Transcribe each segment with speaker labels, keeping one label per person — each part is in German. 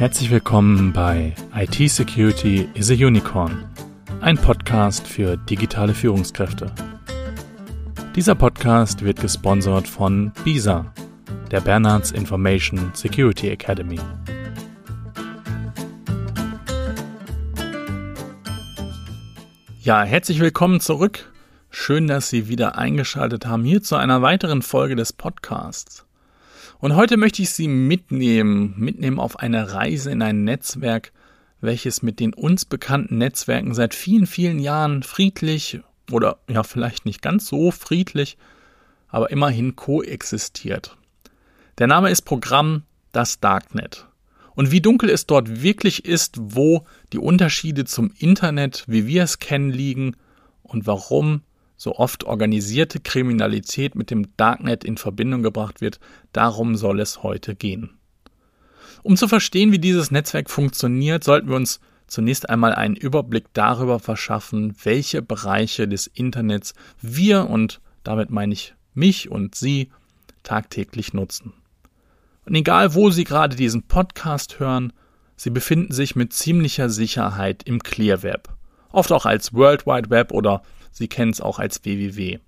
Speaker 1: Herzlich willkommen bei IT Security is a Unicorn, ein Podcast für digitale Führungskräfte. Dieser Podcast wird gesponsert von BISA, der Bernards Information Security Academy. Ja, herzlich willkommen zurück. Schön, dass Sie wieder eingeschaltet haben hier zu einer weiteren Folge des Podcasts. Und heute möchte ich Sie mitnehmen, mitnehmen auf eine Reise in ein Netzwerk, welches mit den uns bekannten Netzwerken seit vielen, vielen Jahren friedlich oder ja vielleicht nicht ganz so friedlich, aber immerhin koexistiert. Der Name ist Programm das Darknet. Und wie dunkel es dort wirklich ist, wo die Unterschiede zum Internet, wie wir es kennen, liegen und warum so oft organisierte Kriminalität mit dem Darknet in Verbindung gebracht wird, darum soll es heute gehen. Um zu verstehen, wie dieses Netzwerk funktioniert, sollten wir uns zunächst einmal einen Überblick darüber verschaffen, welche Bereiche des Internets wir und damit meine ich mich und Sie tagtäglich nutzen. Und egal, wo Sie gerade diesen Podcast hören, Sie befinden sich mit ziemlicher Sicherheit im Clear Web, oft auch als World Wide Web oder Sie kennen es auch als www.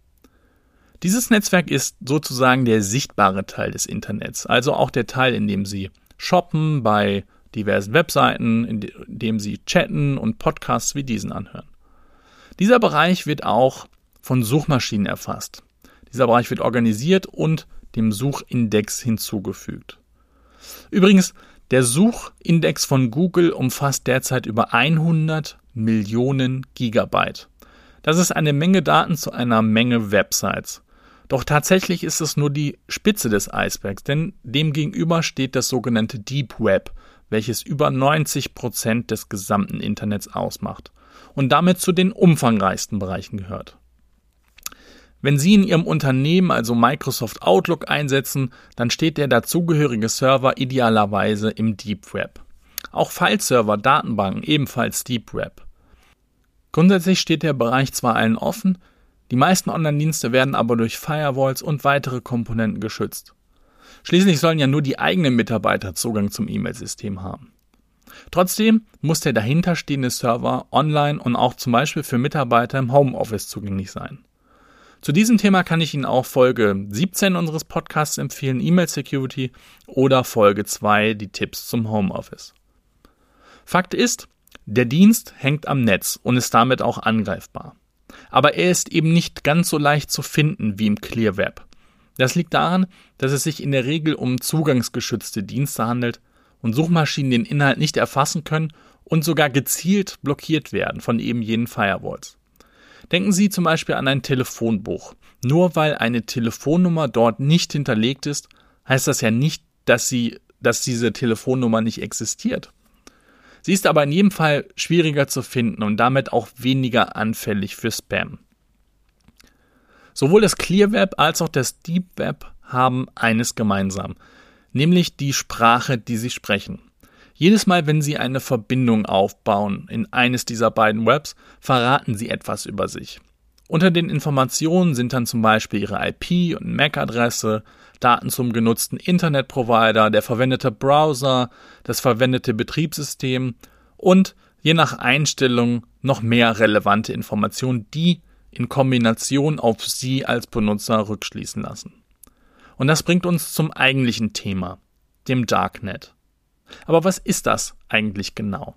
Speaker 1: Dieses Netzwerk ist sozusagen der sichtbare Teil des Internets, also auch der Teil, in dem Sie shoppen bei diversen Webseiten, in dem Sie chatten und Podcasts wie diesen anhören. Dieser Bereich wird auch von Suchmaschinen erfasst. Dieser Bereich wird organisiert und dem Suchindex hinzugefügt. Übrigens, der Suchindex von Google umfasst derzeit über 100 Millionen Gigabyte. Das ist eine Menge Daten zu einer Menge Websites. Doch tatsächlich ist es nur die Spitze des Eisbergs, denn demgegenüber steht das sogenannte Deep Web, welches über 90 Prozent des gesamten Internets ausmacht und damit zu den umfangreichsten Bereichen gehört. Wenn Sie in Ihrem Unternehmen also Microsoft Outlook einsetzen, dann steht der dazugehörige Server idealerweise im Deep Web. Auch Fileserver, Datenbanken ebenfalls Deep Web. Grundsätzlich steht der Bereich zwar allen offen, die meisten Online-Dienste werden aber durch Firewalls und weitere Komponenten geschützt. Schließlich sollen ja nur die eigenen Mitarbeiter Zugang zum E-Mail-System haben. Trotzdem muss der dahinterstehende Server online und auch zum Beispiel für Mitarbeiter im Homeoffice zugänglich sein. Zu diesem Thema kann ich Ihnen auch Folge 17 unseres Podcasts empfehlen, E-Mail Security, oder Folge 2, die Tipps zum Homeoffice. Fakt ist, der Dienst hängt am Netz und ist damit auch angreifbar. Aber er ist eben nicht ganz so leicht zu finden wie im Clear Web. Das liegt daran, dass es sich in der Regel um zugangsgeschützte Dienste handelt und Suchmaschinen den Inhalt nicht erfassen können und sogar gezielt blockiert werden von eben jenen Firewalls. Denken Sie zum Beispiel an ein Telefonbuch. Nur weil eine Telefonnummer dort nicht hinterlegt ist, heißt das ja nicht, dass, sie, dass diese Telefonnummer nicht existiert. Sie ist aber in jedem Fall schwieriger zu finden und damit auch weniger anfällig für Spam. Sowohl das Clear Web als auch das Deep Web haben eines gemeinsam, nämlich die Sprache, die sie sprechen. Jedes Mal, wenn Sie eine Verbindung aufbauen in eines dieser beiden Webs, verraten Sie etwas über sich. Unter den Informationen sind dann zum Beispiel Ihre IP und MAC-Adresse, Daten zum genutzten Internetprovider, der verwendete Browser, das verwendete Betriebssystem und je nach Einstellung noch mehr relevante Informationen, die in Kombination auf Sie als Benutzer rückschließen lassen. Und das bringt uns zum eigentlichen Thema, dem Darknet. Aber was ist das eigentlich genau?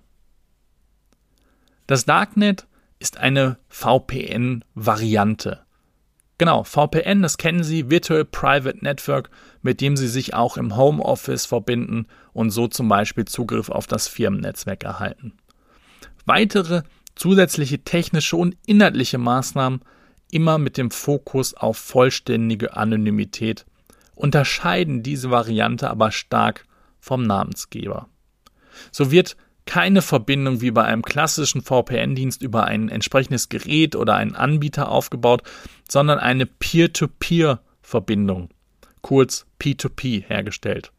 Speaker 1: Das Darknet ist eine VPN-Variante Genau, VPN, das kennen Sie, Virtual Private Network, mit dem Sie sich auch im Homeoffice verbinden und so zum Beispiel Zugriff auf das Firmennetzwerk erhalten. Weitere zusätzliche technische und inhaltliche Maßnahmen, immer mit dem Fokus auf vollständige Anonymität, unterscheiden diese Variante aber stark vom Namensgeber. So wird keine Verbindung wie bei einem klassischen VPN-Dienst über ein entsprechendes Gerät oder einen Anbieter aufgebaut, sondern eine Peer-to-Peer-Verbindung, kurz P2P, hergestellt.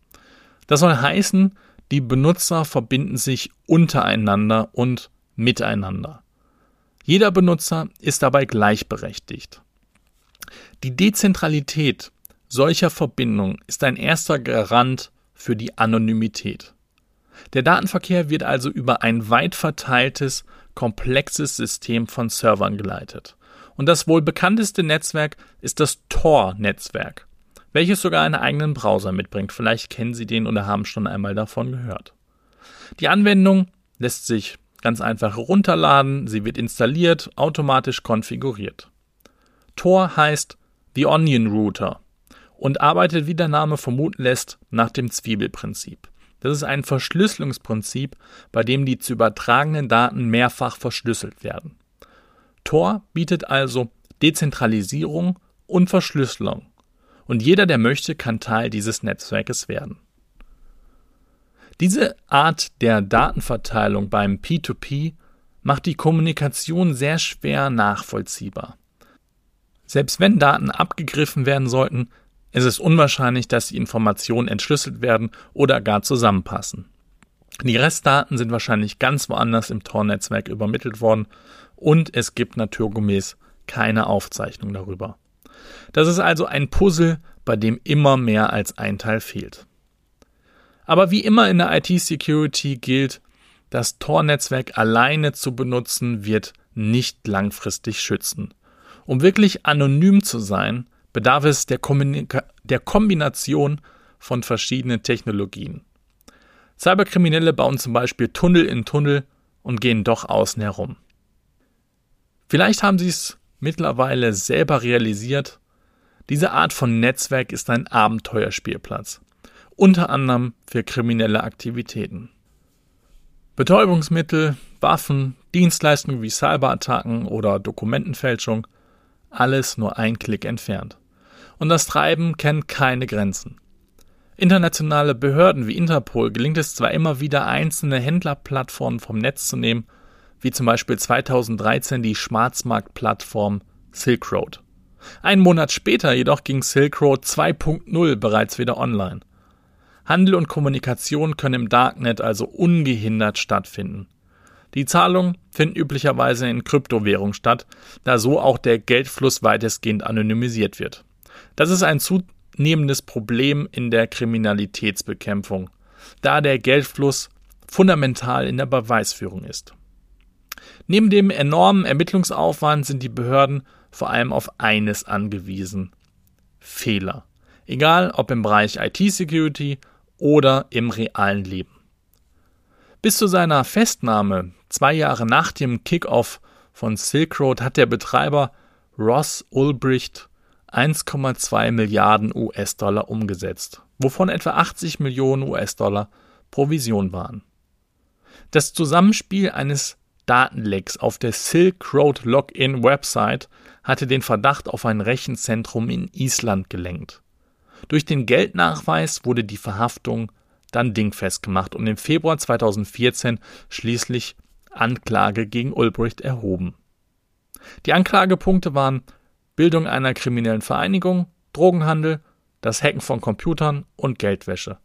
Speaker 1: Das soll heißen, die Benutzer verbinden sich untereinander und miteinander. Jeder Benutzer ist dabei gleichberechtigt. Die Dezentralität solcher Verbindungen ist ein erster Garant für die Anonymität. Der Datenverkehr wird also über ein weit verteiltes, komplexes System von Servern geleitet. Und das wohl bekannteste Netzwerk ist das Tor-Netzwerk, welches sogar einen eigenen Browser mitbringt. Vielleicht kennen Sie den oder haben schon einmal davon gehört. Die Anwendung lässt sich ganz einfach runterladen, sie wird installiert, automatisch konfiguriert. Tor heißt The Onion Router und arbeitet, wie der Name vermuten lässt, nach dem Zwiebelprinzip. Das ist ein Verschlüsselungsprinzip, bei dem die zu übertragenen Daten mehrfach verschlüsselt werden. Tor bietet also Dezentralisierung und Verschlüsselung. Und jeder, der möchte, kann Teil dieses Netzwerkes werden. Diese Art der Datenverteilung beim P2P macht die Kommunikation sehr schwer nachvollziehbar. Selbst wenn Daten abgegriffen werden sollten, ist es unwahrscheinlich, dass die Informationen entschlüsselt werden oder gar zusammenpassen. Die Restdaten sind wahrscheinlich ganz woanders im Tor-Netzwerk übermittelt worden und es gibt naturgemäß keine Aufzeichnung darüber. Das ist also ein Puzzle, bei dem immer mehr als ein Teil fehlt. Aber wie immer in der IT-Security gilt, das Tor-Netzwerk alleine zu benutzen wird nicht langfristig schützen. Um wirklich anonym zu sein, bedarf es der, der Kombination von verschiedenen Technologien. Cyberkriminelle bauen zum Beispiel Tunnel in Tunnel und gehen doch außen herum. Vielleicht haben Sie es mittlerweile selber realisiert. Diese Art von Netzwerk ist ein Abenteuerspielplatz, unter anderem für kriminelle Aktivitäten. Betäubungsmittel, Waffen, Dienstleistungen wie Cyberattacken oder Dokumentenfälschung, alles nur ein Klick entfernt. Und das Treiben kennt keine Grenzen. Internationale Behörden wie Interpol gelingt es zwar immer wieder, einzelne Händlerplattformen vom Netz zu nehmen wie zum Beispiel 2013 die Schwarzmarktplattform Silk Road. Einen Monat später jedoch ging Silk Road 2.0 bereits wieder online. Handel und Kommunikation können im Darknet also ungehindert stattfinden. Die Zahlungen finden üblicherweise in Kryptowährung statt, da so auch der Geldfluss weitestgehend anonymisiert wird. Das ist ein zunehmendes Problem in der Kriminalitätsbekämpfung, da der Geldfluss fundamental in der Beweisführung ist. Neben dem enormen Ermittlungsaufwand sind die Behörden vor allem auf eines angewiesen. Fehler. Egal ob im Bereich IT-Security oder im realen Leben. Bis zu seiner Festnahme, zwei Jahre nach dem Kickoff von Silk Road, hat der Betreiber Ross Ulbricht 1,2 Milliarden US-Dollar umgesetzt, wovon etwa 80 Millionen US-Dollar Provision waren. Das Zusammenspiel eines Datenlecks auf der Silk Road Login Website hatte den Verdacht auf ein Rechenzentrum in Island gelenkt. Durch den Geldnachweis wurde die Verhaftung dann dingfest gemacht und im Februar 2014 schließlich Anklage gegen Ulbricht erhoben. Die Anklagepunkte waren Bildung einer kriminellen Vereinigung, Drogenhandel, das Hacken von Computern und Geldwäsche.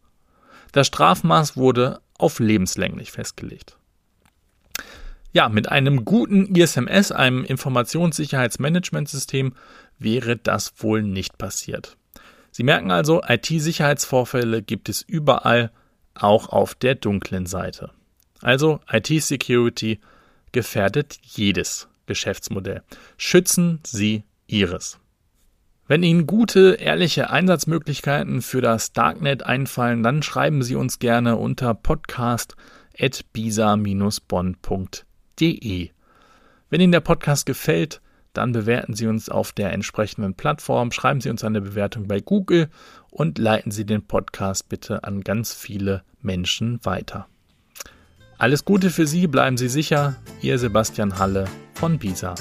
Speaker 1: Das Strafmaß wurde auf lebenslänglich festgelegt. Ja, mit einem guten ISMS, einem Informationssicherheitsmanagementsystem, wäre das wohl nicht passiert. Sie merken also, IT-Sicherheitsvorfälle gibt es überall, auch auf der dunklen Seite. Also IT-Security gefährdet jedes Geschäftsmodell. Schützen Sie Ihres. Wenn Ihnen gute, ehrliche Einsatzmöglichkeiten für das Darknet einfallen, dann schreiben Sie uns gerne unter podcast.bisa-bonn.de www.podcast.de. Wenn Ihnen der Podcast gefällt, dann bewerten Sie uns auf der entsprechenden Plattform, schreiben Sie uns eine Bewertung bei Google und leiten Sie den Podcast bitte an ganz viele Menschen weiter. Alles Gute für Sie, bleiben Sie sicher. Ihr Sebastian Halle von BISA.